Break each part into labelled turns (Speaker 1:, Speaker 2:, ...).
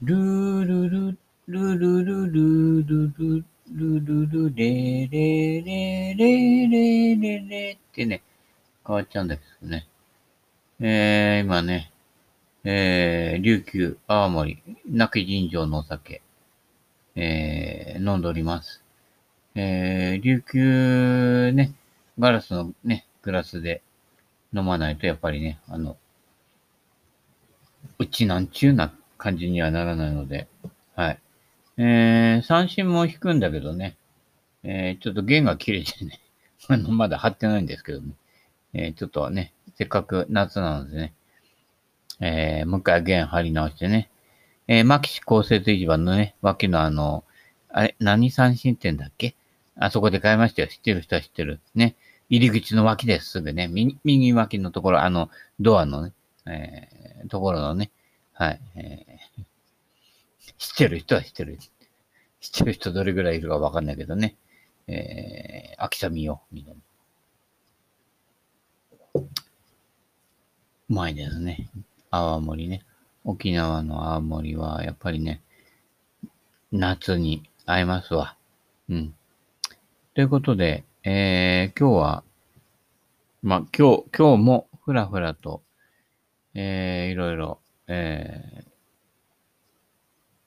Speaker 1: ルールル、ルルルルルルルルルレレレレレレレってね、変わっちゃうんだけどね。えー、今ね、えー、琉球、青森、亡き尋常のお酒、えー、飲んでおります。えー、琉球ね、ガラスのね、グラスで飲まないとやっぱりね、あの、うちなんちゅうなっ感じにはならないので、はい。えー、三振も弾くんだけどね、えー、ちょっと弦が切れてね、あの、まだ張ってないんですけどね、えー、ちょっとね、せっかく夏なのでね、えー、もう一回弦張り直してね、えー、牧師公設市場のね、脇のあの、あれ、何三振店だっけ？あそこで買いましたよ。知ってる人は知ってる。ね。入り口の脇です。すぐね。右、右脇のところ、あの、ドアのね、えー、ところのね、はい、えー、知ってる人は知ってる。知ってる人どれぐらいいるかわかんないけどね。えー、秋田見よ、みんな。うまいですね。泡盛ね。沖縄の泡盛は、やっぱりね、夏に合いますわ。うん。ということで、えー、今日は、まあ、今日、今日もふらふらと、えー、いろいろ、えー、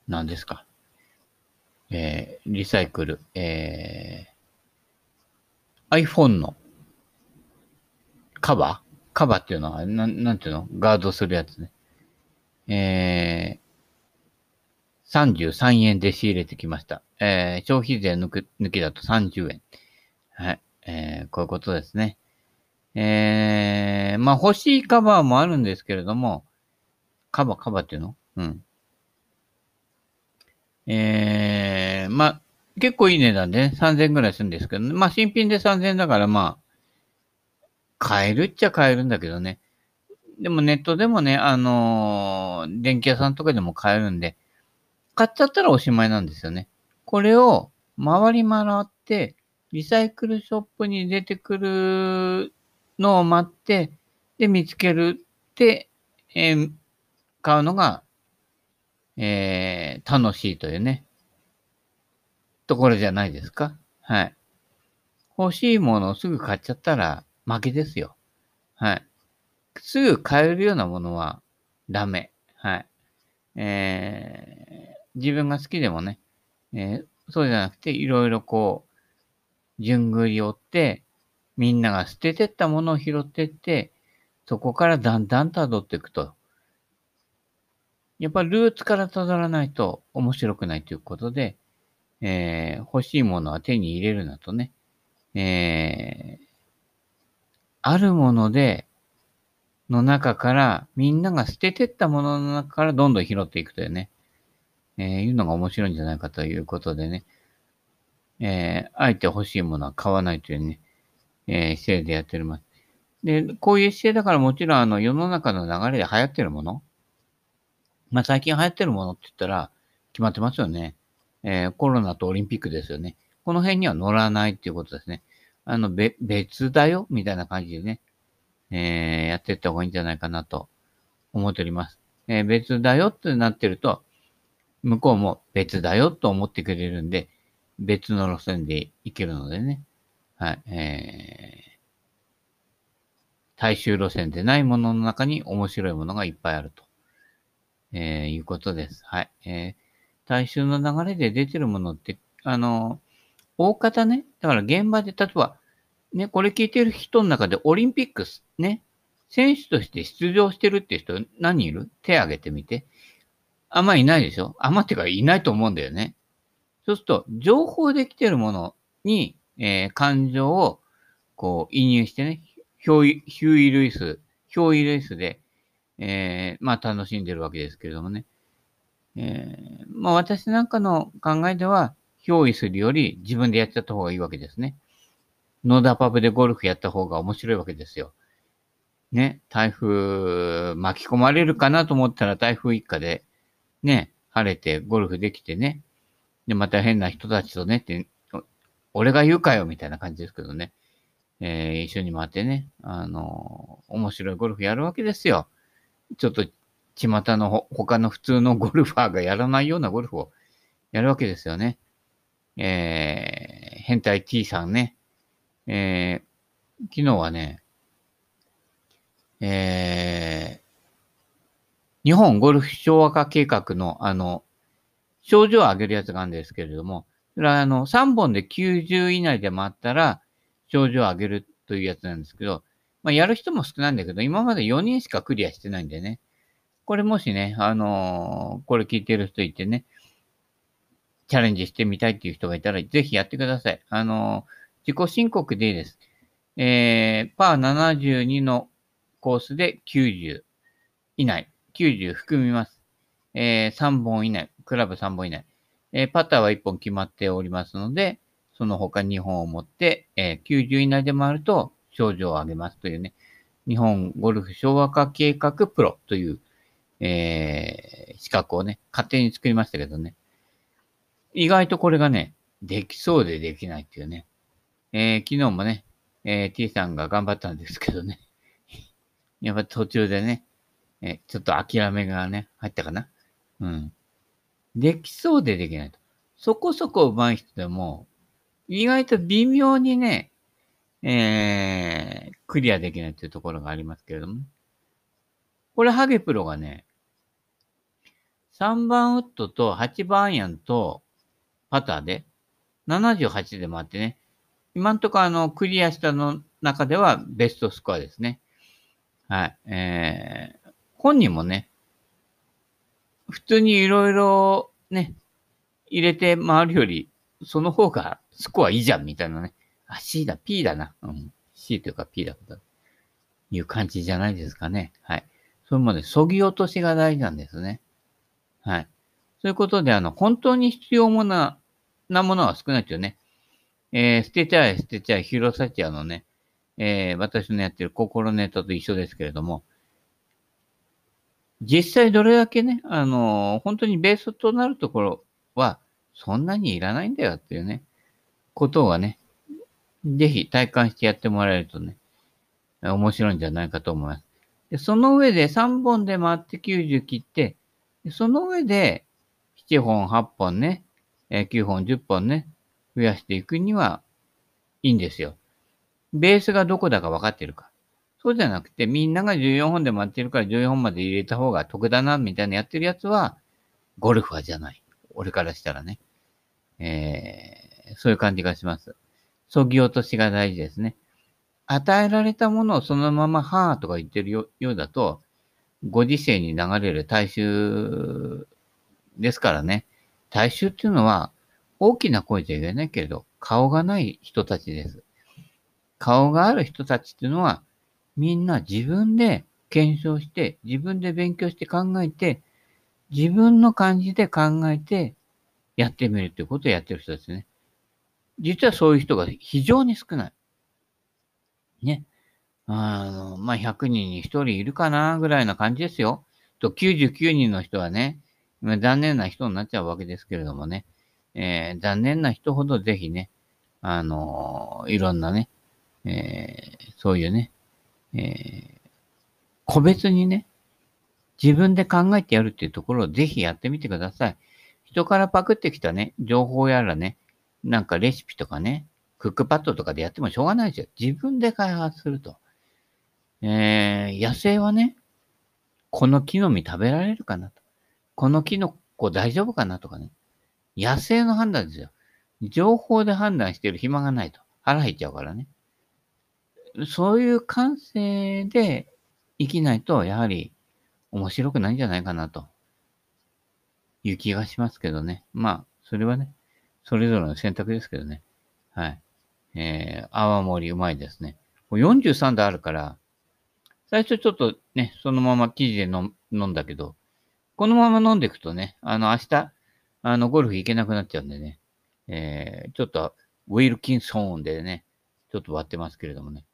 Speaker 1: 何ですか？えー、リサイクル、えー、iPhone のカバー？カバーっていうのは、なん、なんていうの？ガードするやつね。えー、33円で仕入れてきました。えー、消費税抜く抜きだと30円。はい。えー、こういうことですね。えー、まあ欲しいカバーもあるんですけれども、カバ、カバっていうの？うん。えー、まあ、結構いい値段でね、3000円ぐらいするんですけど、ね、まあ新品で3000円だからまあ、買えるっちゃ買えるんだけどね。でもネットでもね、あのー、電気屋さんとかでも買えるんで、買っちゃったらおしまいなんですよね。これを回り回って、リサイクルショップに出てくるのを待って、で、見つけるって、えー、買うのが、えー、楽しいというね、ところじゃないですか。はい。欲しいものをすぐ買っちゃったら負けですよ。はい。すぐ買えるようなものはダメ。はい。えー、自分が好きでもね、えー、そうじゃなくて、いろいろこう、順繰り追って、みんなが捨ててったものを拾ってって、そこからだんだん辿っていくと。やっぱルーツから辿らないと面白くないということで、えー、欲しいものは手に入れるなとね、えー、あるもので、の中から、みんなが捨ててったものの中からどんどん拾っていくというね、えー、いうのが面白いんじゃないかということでね、えー、あえて欲しいものは買わないというね、えー、姿勢でやっております。で、こういう姿勢だからもちろんあの世の中の流れで流行ってるもの、まあ最近流行ってるものって言ったら決まってますよね。えー、コロナとオリンピックですよね。この辺には乗らないっていうことですね。あの、べ、別だよ？みたいな感じでね、えー、やっていった方がいいんじゃないかなと思っております。えー、別だよってなってると、向こうも別だよと思ってくれるんで、別の路線で行けるのでね。はい。えー、大衆路線でないものの中に面白いものがいっぱいあると、えー、いうことです。はい。えー、大衆の流れで出てるものって、あの、大方ね、だから現場で、例えば、ね、これ聞いてる人の中でオリンピックス、ね、選手として出場してるって人何人いる？手挙げてみて。あんまいないでしょ？あんまってかいないと思うんだよね。そうすると、情報できてるものに、えー、感情を、こう、移入してね、ヒューイルイス、ヒョイルイスで、えー、まあ楽しんでるわけですけれどもね。えー、まあ私なんかの考えでは、憑依するより自分でやっちゃった方がいいわけですね。野田パブでゴルフやった方が面白いわけですよ。ね、台風巻き込まれるかなと思ったら台風一過でね、晴れてゴルフできてね。で、また変な人たちとねって、俺が言うかよみたいな感じですけどね。えー、一緒に回ってね、あのー、面白いゴルフやるわけですよ。ちょっと巷の他の普通のゴルファーがやらないようなゴルフをやるわけですよね。えー、変態 T さんね。えー、昨日はね、えー、日本ゴルフ昭和化計画の、あの、症状を上げるやつがあるんですけれども、それはあの、3本で90以内で回ったら、症状を上げるというやつなんですけど、まあ、やる人も少ないんだけど、今まで4人しかクリアしてないんでね。これもしね、あのー、これ聞いてる人いてね、チャレンジしてみたいっていう人がいたら、ぜひやってください。あのー、自己申告でいいです。えー、パー72のコースで90以内、90含みます。えー、3本以内、クラブ3本以内。えー、パターは1本決まっておりますので、その他2本を持って、えー、90以内で回ると症状を上げますというね、日本ゴルフ昭和化計画プロという、えー、資格をね、勝手に作りましたけどね。意外とこれがね、できそうでできないっていうね。えー、昨日もね、えー、T さんが頑張ったんですけどね。やっぱ途中でね、えちょっと諦めがね、入ったかな。うん。できそうでできないと。そこそこ上手い人でも、意外と微妙にね、えー、クリアできないっていうところがありますけれども。これ、ハゲプロがね、3番ウッドと8番アイアンとパターで78で回ってね、今んとこあの、クリアしたの中ではベストスコアですね。はい。えー、本人もね、普通にいろいろね、入れて回るより、その方がスコアいいじゃんみたいなね。あ、C だ、P だな。うん。C というか P だという感じじゃないですかね。はい。それまで、そぎ落としが大事なんですね。はい。そういうことで、あの、本当に必要もな、なものは少ないですよね。えー、捨てちゃえ、捨てちゃえ、広さちゃのね、えー、私のやってる心ネタと一緒ですけれども、実際どれだけね、あのー、本当にベースとなるところは、そんなにいらないんだよっていうね、ことがね、ぜひ体感してやってもらえるとね、面白いんじゃないかと思います。でその上で3本で回って90切って、その上で7本、8本ね、9本、10本ね、増やしていくにはいいんですよ。ベースがどこだか分かってるか。そうじゃなくて、みんなが14本で回ってるから14本まで入れた方が得だな、みたいなやってるやつは、ゴルファーじゃない。俺からしたらね。えー、そういう感じがします。そぎ落としが大事ですね。与えられたものをそのまま、はーとか言ってるようだと、ご時世に流れる大衆ですからね。大衆っていうのは、大きな声じゃ言えないけれど、顔がない人たちです。顔がある人たちっていうのは、みんな自分で検証して、自分で勉強して考えて、自分の感じで考えてやってみるっていうことをやってる人ですね。実はそういう人が非常に少ない。ね。あの、まあ、100人に1人いるかなぐらいな感じですよ。と、99人の人はね、残念な人になっちゃうわけですけれどもね。えー、残念な人ほどぜひね、あのー、いろんなね、えー、そういうね、え、個別にね、自分で考えてやるっていうところをぜひやってみてください。人からパクってきたね、情報やらね、なんかレシピとかね、クックパッドとかでやってもしょうがないですよ。自分で開発すると。えー、野生はね、この木の実食べられるかなと。この木の子大丈夫かなとかね。野生の判断ですよ。情報で判断してる暇がないと。腹減っちゃうからね。そういう感性で生きないと、やはり面白くないんじゃないかなという気がしますけどね。まあ、それはね、それぞれの選択ですけどね。はい。えー、泡盛うまいですね。43度あるから、最初ちょっとね、そのまま生地で飲んだけど、このまま飲んでいくとね、あの、明日、あの、ゴルフ行けなくなっちゃうんでね、えー、ちょっと、ウィルキンソーンでね、ちょっと割ってますけれどもね。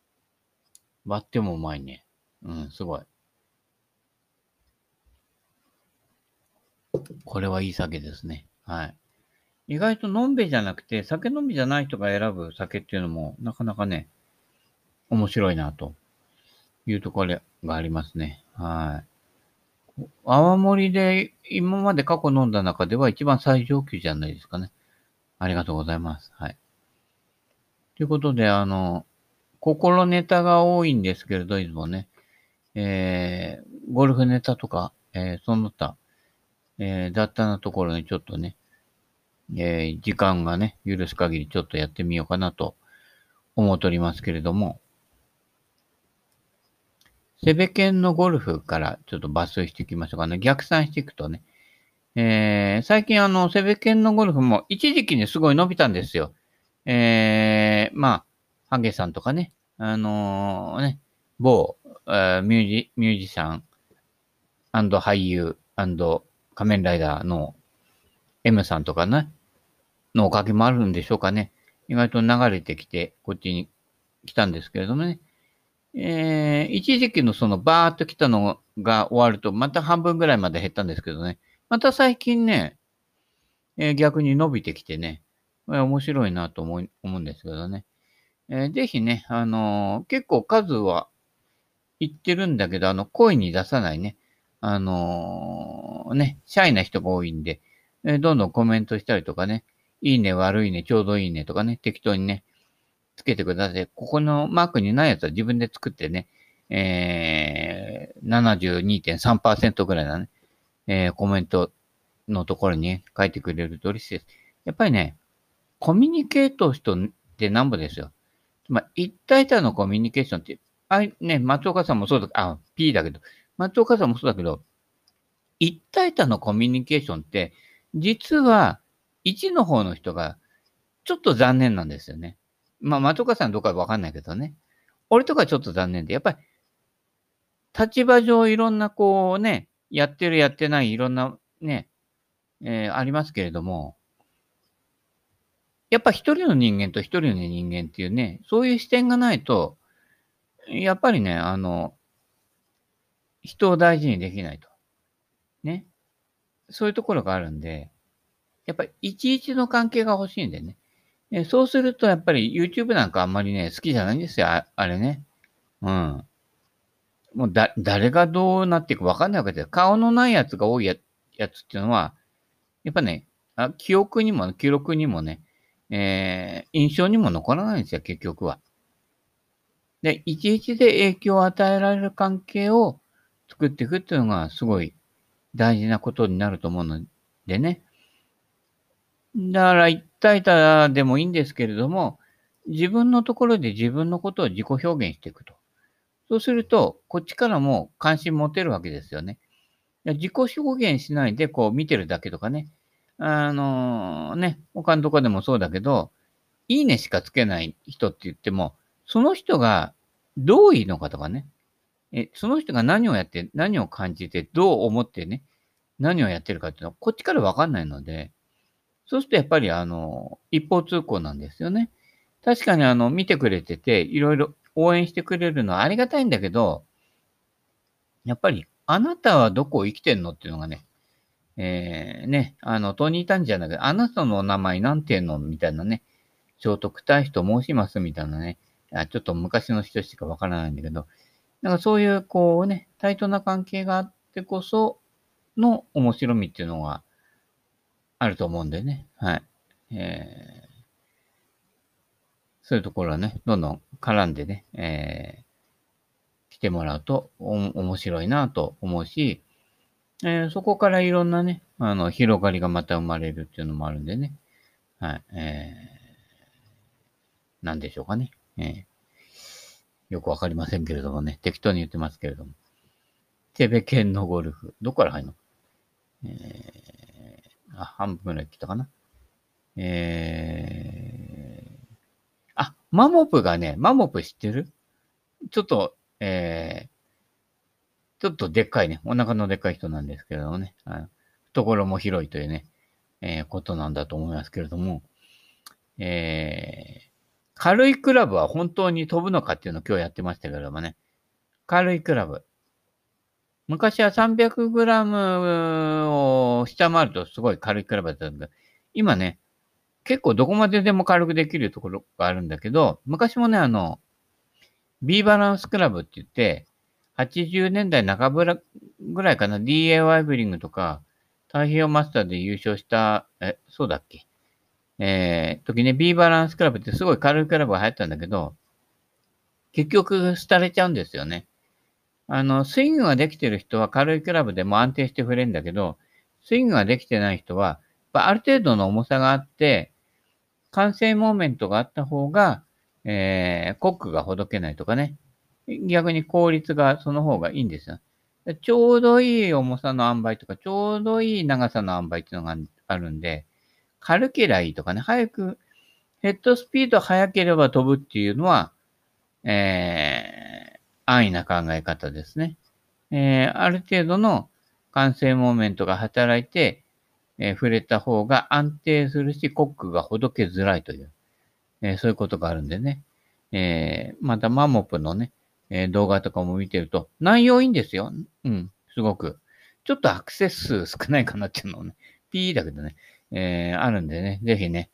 Speaker 1: 割ってもうまいね。うん、すごい。これはいい酒ですね。はい。意外とのんべじゃなくて、酒飲みじゃない人が選ぶ酒っていうのも、なかなかね、面白いな、というところがありますね。はい。泡盛で今まで過去飲んだ中では一番最上級じゃないですかね。ありがとうございます。はい。ということで、あの、心ネタが多いんですけれど、いつもね、えー、ゴルフネタとか、えー、その他、えー、雑多なところにちょっとね、えー、時間がね、許す限りちょっとやってみようかなと思っておりますけれども、セベケンのゴルフからちょっと抜粋していきましょうかね。逆算していくとね。えー、最近あの、セベケンのゴルフも一時期にすごい伸びたんですよ。えー、まあ、ハゲさんとかね、あのー、ね、某、えー、ミュージ、ミュージシャン俳優仮面ライダーの M さんとかね、のおかげもあるんでしょうかね。意外と流れてきて、こっちに来たんですけれどもね。えー、一時期のそのバーっと来たのが終わると、また半分ぐらいまで減ったんですけどね。また最近ね、えー、逆に伸びてきてね、面白いなと思思うんですけどね。えー、ぜひね、あのー、結構数は言ってるんだけど、あの、声に出さないね、あのー、ね、シャイな人が多いんで、えー、どんどんコメントしたりとかね、いいね、悪いね、ちょうどいいねとかね、適当にね、つけてください。ここのマークにないやつは自分で作ってね、えー、72.3%ぐらいだね、えー、コメントのところに、ね、書いてくれると嬉しいです。やっぱりね、コミュニケート人ってなんぼですよ。まあ、一体体のコミュニケーションって、あね、松岡さんもそうだ、あ、P だけど、松岡さんもそうだけど、一体体のコミュニケーションって、実は、1の方の人が、ちょっと残念なんですよね。まあ、松岡さんどうかわかんないけどね。俺とかちょっと残念で、やっぱり、立場上いろんなこうね、やってるやってないいろんなね、えー、ありますけれども、やっぱ一人の人間と一人の人間っていうね、そういう視点がないと、やっぱりね、あの、人を大事にできないと。ね。そういうところがあるんで、やっぱり一々の関係が欲しいんでね。えそうすると、やっぱり YouTube なんかあんまりね、好きじゃないんですよ、ああれね。うん。もうだ、誰がどうなっていくかわかんないわけですよ。顔のないやつが多いややつっていうのは、やっぱね、あ記憶にも、記録にもね、えー、印象にも残らないんですよ、結局は。で、いちいちで影響を与えられる関係を作っていくっていうのがすごい大事なことになると思うのでね。だから一対多でもいいんですけれども、自分のところで自分のことを自己表現していくと。そうすると、こっちからも関心持てるわけですよね。自己表現しないでこう見てるだけとかね。あのー、ね、他のとこでもそうだけど、いいねしかつけない人って言っても、その人がどういいのかとかね。え、その人が何をやって、何を感じて、どう思ってね、何をやってるかっていうのは、こっちからわかんないので、そうするとやっぱりあの、一方通行なんですよね。確かにあの、見てくれてて、いろいろ応援してくれるのはありがたいんだけど、やっぱり、あなたはどこを生きてんのっていうのがね、えー、ね、あの、トニータンじゃなくて、あなたのお名前なんていうのみたいなね、聖徳太子と申しますみたいなね、あちょっと昔の人しかわからないんだけど、なんかそういう、こうね、対等な関係があってこその面白みっていうのがあると思うんでね。はい。えー、そういうところはね、どんどん絡んでね、えー、来てもらうと面白いなと思うし、えー、そこからいろんなね、あの、広がりがまた生まれるっていうのもあるんでね。はい。えー、なんでしょうかね。えー、よくわかりませんけれどもね。適当に言ってますけれども。テベ県のゴルフ。どこから入るの？えーあ、半分ぐらい来たかな。えー、あ、マモプがね、マモプ知ってる？ちょっと、えー、ちょっとでっかいね、お腹のでっかい人なんですけれどもね、懐も広いというね、えー、ことなんだと思いますけれども、えー、軽いクラブは本当に飛ぶのかっていうのを今日やってましたけれどもね、軽いクラブ。昔は 300g を下回るとすごい軽いクラブだったんだけど、今ね、結構どこまででも軽くできるところがあるんだけど、昔もね、あの、B バランスクラブって言って、80年代半ばぐらいかな、DAY ブリングとか、太平洋マスターで優勝した、え、そうだっけ？えー、時ね、B バランスクラブってすごい軽いクラブが流行ったんだけど、結局、廃れちゃうんですよね。あの、スイングができてる人は軽いクラブでも安定して振れるんだけど、スイングができてない人は、ある程度の重さがあって、完成モーメントがあった方が、えー、コックがほどけないとかね。逆に効率がその方がいいんですよ。ちょうどいい重さの塩梅とか、ちょうどいい長さの塩梅っていうのがあるんで、軽けりゃいいとかね、早く、ヘッドスピード速ければ飛ぶっていうのは、えー、安易な考え方ですね。えー、ある程度の完成モーメントが働いて、えー、触れた方が安定するし、コックがほどけづらいという、えー、そういうことがあるんでね。え、またマモプのね、え、動画とかも見てると、内容いいんですよ。うん、すごく。ちょっとアクセス数少ないかなっていうのをね、P だけどね、え、あるんでね、ぜひね、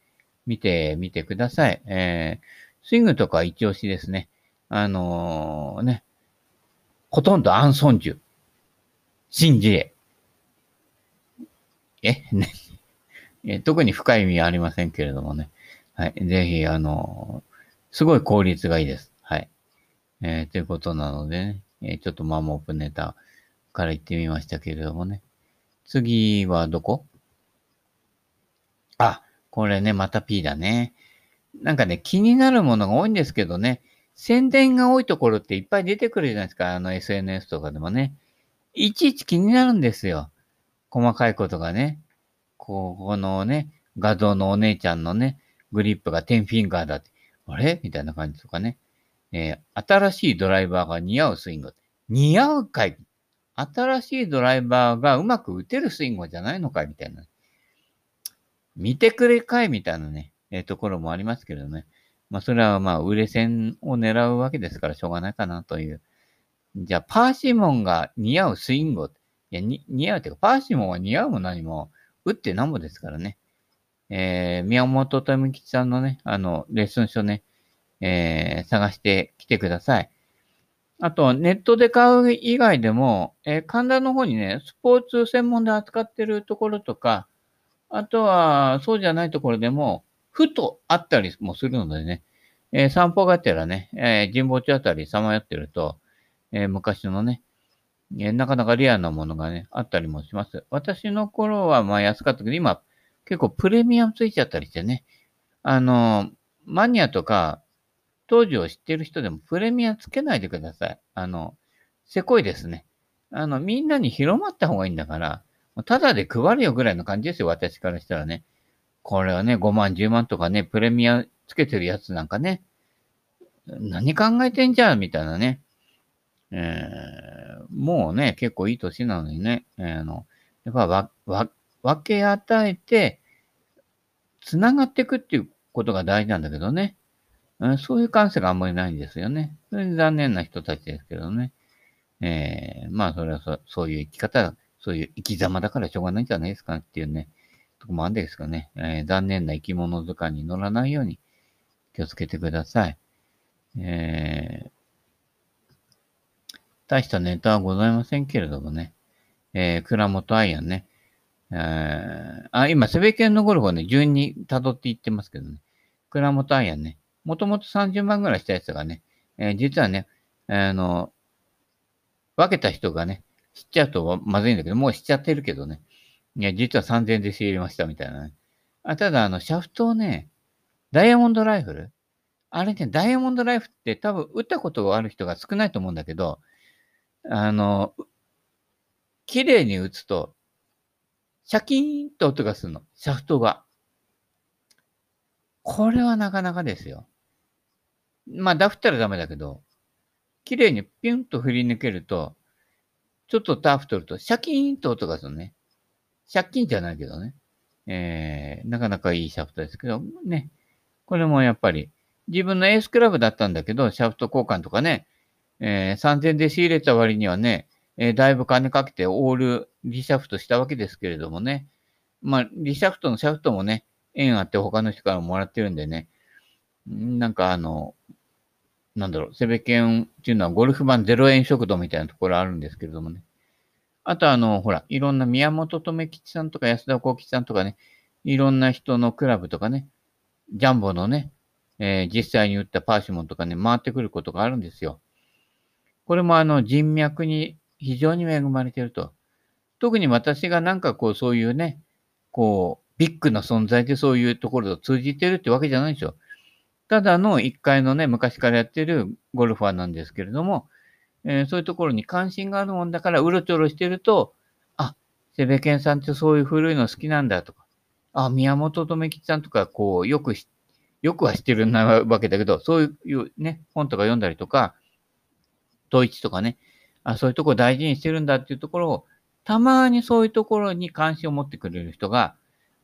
Speaker 1: 見てみてください。え、スイングとか一押しですね。あのー、ね、ほとんどアンソンジュ、シンジエ。え？ね え特に深い意味はありませんけれどもね。はい。ぜひ、あのー、すごい効率がいいです。はい。えー、ということなのでね、えー、ちょっとマモープネタから行ってみましたけれどもね。次はどこ？あ、これね、また P だね。なんかね、気になるものが多いんですけどね、宣伝が多いところっていっぱい出てくるじゃないですか、あの SNS とかでもね。いちいち気になるんですよ。細かいことがね。ここのね、画像のお姉ちゃんのね、グリップが10フィンガーだって。あれ？みたいな感じとかね。えー、新しいドライバーが似合うスイング。似合うかい？新しいドライバーがうまく打てるスイングじゃないのかい？みたいな。見てくれかい？みたいなね、えー、ところもありますけどね。まあ、それはまあ、売れ線を狙うわけですからしょうがないかなという。じゃあ、パーシモンが似合うスイングを。いや、似合うっていうか、パーシモンは似合うも何も、打ってなんぼですからね。えー、宮本富吉さんのね、あの、レッスン書ね、えー、探してきてください。あと、ネットで買う以外でも、えー、神田の方にね、スポーツ専門で扱ってるところとか、あとは、そうじゃないところでも、ふとあったりもするのでね、えー、散歩がてらね、えー、神保町あたりさまよってると、えー、昔のね、えなかなかリアなものがね、あったりもします。私の頃はまあ安かったけど、今結構プレミアムついちゃったりしてね、あの、マニアとか、当時を知ってる人でもプレミアつけないでください。あの、せこいですね。あの、みんなに広まった方がいいんだから、ただで配るよぐらいの感じですよ、私からしたらね。これはね、5万、10万とかね、プレミアつけてるやつなんかね、何考えてんじゃんみたいなね。えー、もうね、結構いい年なのにね、えー、あの、やっぱわ、わ、分け与えて、繋がっていくっていうことが大事なんだけどね。うん、そういう感性があんまりないんですよね。それ残念な人たちですけどね。えー、まあ、それはそそういう生き方そういう生き様だからしょうがないんじゃないですかっていうね、とこもあるんですかね。えー、残念な生き物図鑑に乗らないように気をつけてください。えー、大したネタはございませんけれどもね。えー、倉本アイアンね。えー、あ、今、セベケンのゴルフをね、順に辿っていってますけどね。倉本アイアンね。もともと30万ぐらいしたやつがね、えー、実はね、あの、分けた人がね、知っちゃうとまずいんだけど、もう知っちゃってるけどね。いや、実は3000円で仕入れましたみたいなね。あただ、あの、シャフトをね、ダイヤモンドライフル？あれね、ダイヤモンドライフって多分打ったことがある人が少ないと思うんだけど、あの、綺麗に打つと、シャキーンと音がするの。シャフトが。これはなかなかですよ。まあ、ダフったらダメだけど、綺麗にピュンと振り抜けると、ちょっとターフ取ると、シャキーンと音がするね。借金じゃないけどね。えー、なかなかいいシャフトですけど、ね。これもやっぱり、自分のエースクラブだったんだけど、シャフト交換とかね、えー、3000で仕入れた割にはね、えー、だいぶ金かけてオールリシャフトしたわけですけれどもね。まあ、リシャフトのシャフトもね、縁あって他の人からもらってるんでね。なんかあの、なんだろう、セベケンっていうのはゴルフ版0円食堂みたいなところあるんですけれどもね。あとあの、ほら、いろんな宮本留吉さんとか安田幸吉さんとかね、いろんな人のクラブとかね、ジャンボのね、えー、実際に打ったパーシモンとかね、回ってくることがあるんですよ。これもあの人脈に非常に恵まれてると。特に私がなんかこうそういうね、こう、ビッグな存在でそういうところと通じてるってわけじゃないんですよ。ただの一回のね、昔からやってるゴルファーなんですけれども、えー、そういうところに関心があるもんだから、うろちょろしてると、あ、セベケンさんってそういう古いの好きなんだとか、あ、宮本留吉さんとか、こう、よくしよくは知ってるなわけだけど、そういうね、本とか読んだりとか、統一とかね、あそういうとこ大事にしてるんだっていうところを、たまにそういうところに関心を持ってくれる人が、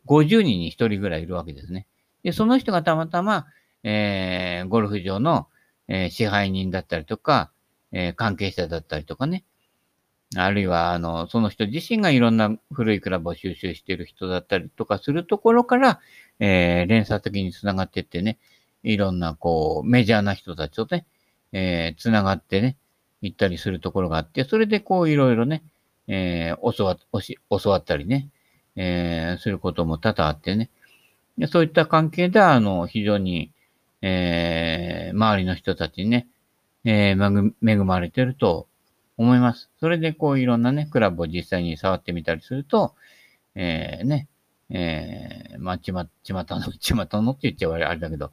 Speaker 1: 50人に1人ぐらいいるわけですね。で、その人がたまたま、えー、ゴルフ場の、えー、支配人だったりとか、えー、関係者だったりとかね。あるいは、あの、その人自身がいろんな古いクラブを収集している人だったりとかするところから、えー、連鎖的に繋がっていってね、いろんな、こう、メジャーな人たちとね、えー、繋がってね、行ったりするところがあって、それでこう、いろいろね、えー、教わ、教わったりね、えー、することも多々あってね。そういった関係で、あの、非常に、えー、周りの人たちにね、えー、恵まれてると思います。それでこういろんなね、クラブを実際に触ってみたりすると、えー、ね、えー、まあ、ちま、ちまたの、ちまたのって言っちゃあれだけど、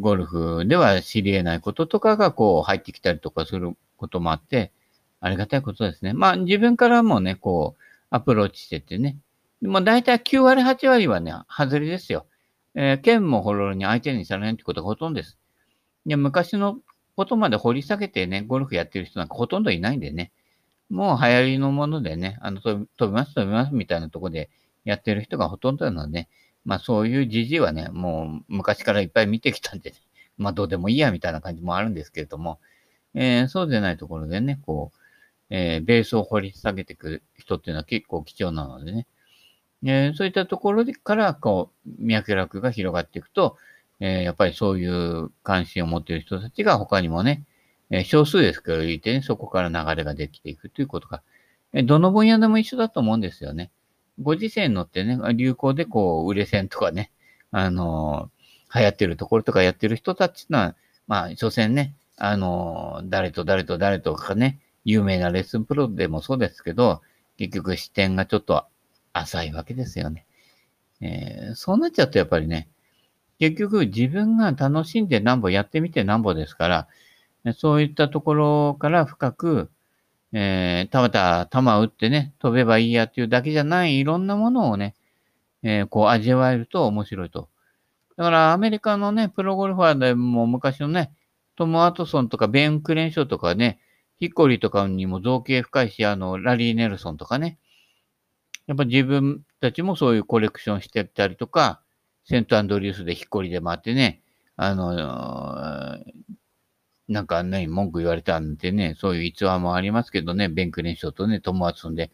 Speaker 1: ゴルフでは知り得ないこととかがこう入ってきたりとかすることもあって、ありがたいことですね。まあ自分からもね、こう、アプローチしててね。もう大体9割、8割はね、外れですよ。えー、剣もホロロに相手にされないってことがほとんどです。で、昔のことまで掘り下げてね、ゴルフやってる人なんかほとんどいないんでね。もう流行りのものでね、あの、飛びます、飛びますみたいなとこでやってる人がほとんどなので、ねまあそういう時事はね、もう昔からいっぱい見てきたんで、ね、まあどうでもいいやみたいな感じもあるんですけれども、えー、そうでないところでね、こう、えー、ベースを掘り下げてくる人っていうのは結構貴重なのでね。えー、そういったところから、こう、脈絡が広がっていくと、えー、やっぱりそういう関心を持っている人たちが他にもね、え少数ですけどいてね、そこから流れができていくということが、えどの分野でも一緒だと思うんですよね。ご時世に乗ってね、流行でこう、売れ線とかね、あの流行ってるところとかやってる人たちのは、まあ、所詮ね、あの誰と誰と誰とかね、有名なレッスンプロでもそうですけど、結局視点がちょっと浅いわけですよね。えー、そうなっちゃうとやっぱりね、結局自分が楽しんでなんぼやってみてなんぼですから、そういったところから深く、えー、たまた球を打ってね、飛べばいいやっていうだけじゃないいろんなものをね、えー、こう味わえると面白いと。だからアメリカのね、プロゴルファーでも昔のね、トム・アトソンとかベン・クレンショーとかね、ヒッコリーとかにも造形深いし、あの、ラリー・ネルソンとかね。やっぱ自分たちもそういうコレクションしてたりとか、セントアンドリュースでヒッコリーで回ってね、あの、なんかね、文句言われたんでね、そういう逸話もありますけどね、ベンクレンショーとね、トム・ワトソンで。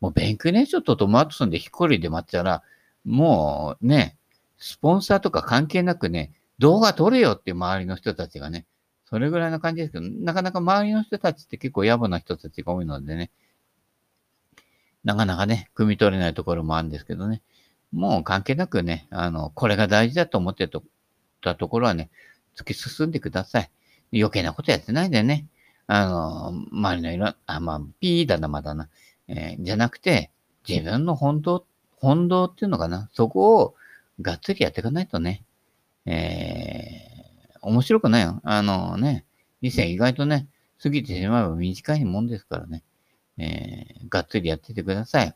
Speaker 1: もうベンクレンショーとトム・ワトソンでヒッコリーで待ったら、もうね、スポンサーとか関係なくね、動画撮れよって周りの人たちがね、それぐらいの感じですけど、なかなか周りの人たちって結構野暮な人たちが多いのでね、なかなかね、汲み取れないところもあるんですけどね、もう関係なくね、あの、これが大事だと思ってたところはね、突き進んでください。余計なことやってないでね、あの、周りのいろ、あ、まあ、ピーだな、まだな、えー、じゃなくて、自分の本当、本当っていうのかな、そこをがっつりやっていかないとね、えー面白くないよ。あのね、人生意外とね、過ぎてしまえば短いもんですからね。えー、がっつりやっててください。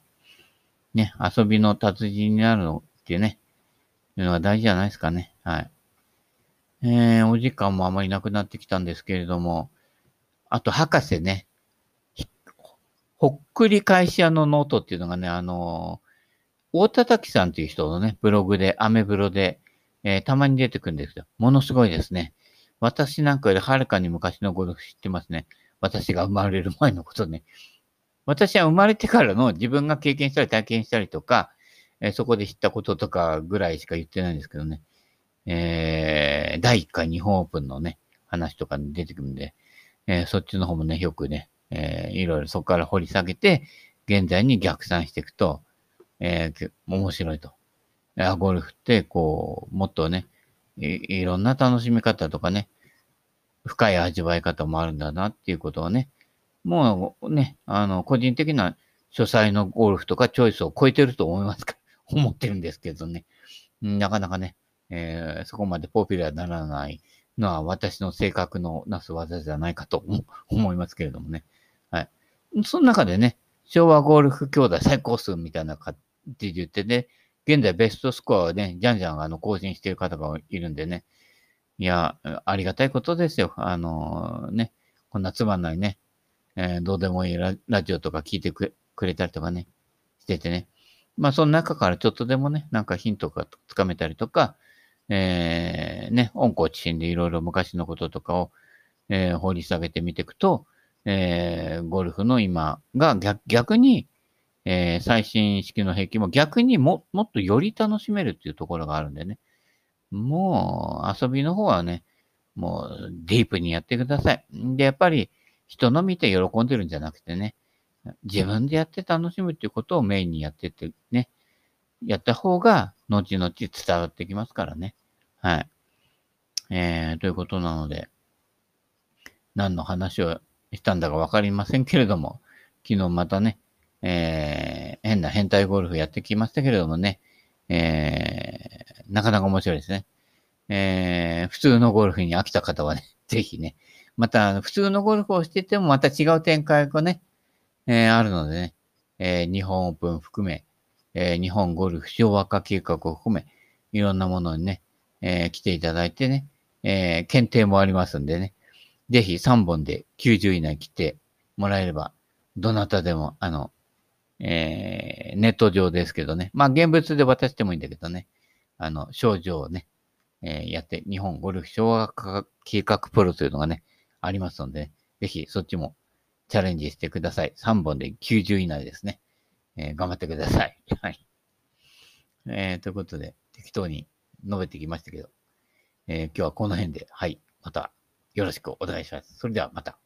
Speaker 1: ね、遊びの達人になるのってね、いうのが大事じゃないですかね。はい。えー、お時間もあまりなくなってきたんですけれども、あと、博士ね、ほっくり返し屋のノートっていうのがね、あのー、大叩さんっていう人のね、ブログで、アメブロで、えー、たまに出てくるんですよ。ものすごいですね。私なんかよりはるかに昔のゴルフ知ってますね。私が生まれる前のことね。私は生まれてからの自分が経験したり体験したりとか、え、そこで知ったこととかぐらいしか言ってないんですけどね。えー、第1回日本オープンのね、話とかに出てくるんで、えー、そっちの方もね、よくね、えー、いろいろそこから掘り下げて、現在に逆算していくと、えー、面白いとえ。ゴルフって、こう、もっとねい、いろんな楽しみ方とかね、深い味わい方もあるんだなっていうことをね、もうね、あの、個人的な書斎のゴルフとかチョイスを超えてると思いますか、思ってるんですけどね。なかなかね、えー、そこまでポピュラーにならないのは私の性格のなす技じゃないかと思 いますけれどもね。はい。その中でね、昭和ゴルフ兄弟最高数みたいな感じで言ってね、現在ベストスコアをね、じゃんじゃんあの更新している方がいるんでね。いや、ありがたいことですよ。あのー、ね、こんなつまんないね、えー、どうでもいいラジオとか聞いてくれたりとかね、しててね。まあ、その中からちょっとでもね、なんかヒントがつかめたりとか、えー、ね、温故知新でいろいろ昔のこととかを、えー、掘り下げてみていくと、えー、ゴルフの今が逆逆に、えー、最新式の兵器も逆にももっとより楽しめるっていうところがあるんでね。もう遊びの方はね、もうディープにやってください。で、やっぱり人の見て喜んでるんじゃなくてね、自分でやって楽しむっていうことをメインにやってってね、やった方が後々伝わってきますからね。はい。えー、ということなので、何の話をしたんだかわかりませんけれども、昨日またね、えー、変な変態ゴルフやってきましたけれどもね、えー、なかなか面白いですね。えー、普通のゴルフに飽きた方はね、ぜひね、また普通のゴルフをしててもまた違う展開がね、えー、あるのでね、えー、日本オープン含め、えー、日本ゴルフ昭和化計画を含め、いろんなものにね、えー、来ていただいてね、えー、検定もありますんでね、ぜひ3本で90以内来てもらえれば、どなたでも、あの、えー、ネット上ですけどね、まあ現物で渡してもいいんだけどね、あの、症状をね、えー、やって、日本ゴルフ昭和化計画プロというのがね、ありますので、ね、ぜひそっちもチャレンジしてください。3本で90以内ですね。えー、頑張ってください。はい。えー、ということで、適当に述べてきましたけど、えー、今日はこの辺で、はい、またよろしくお願いします。それではまた。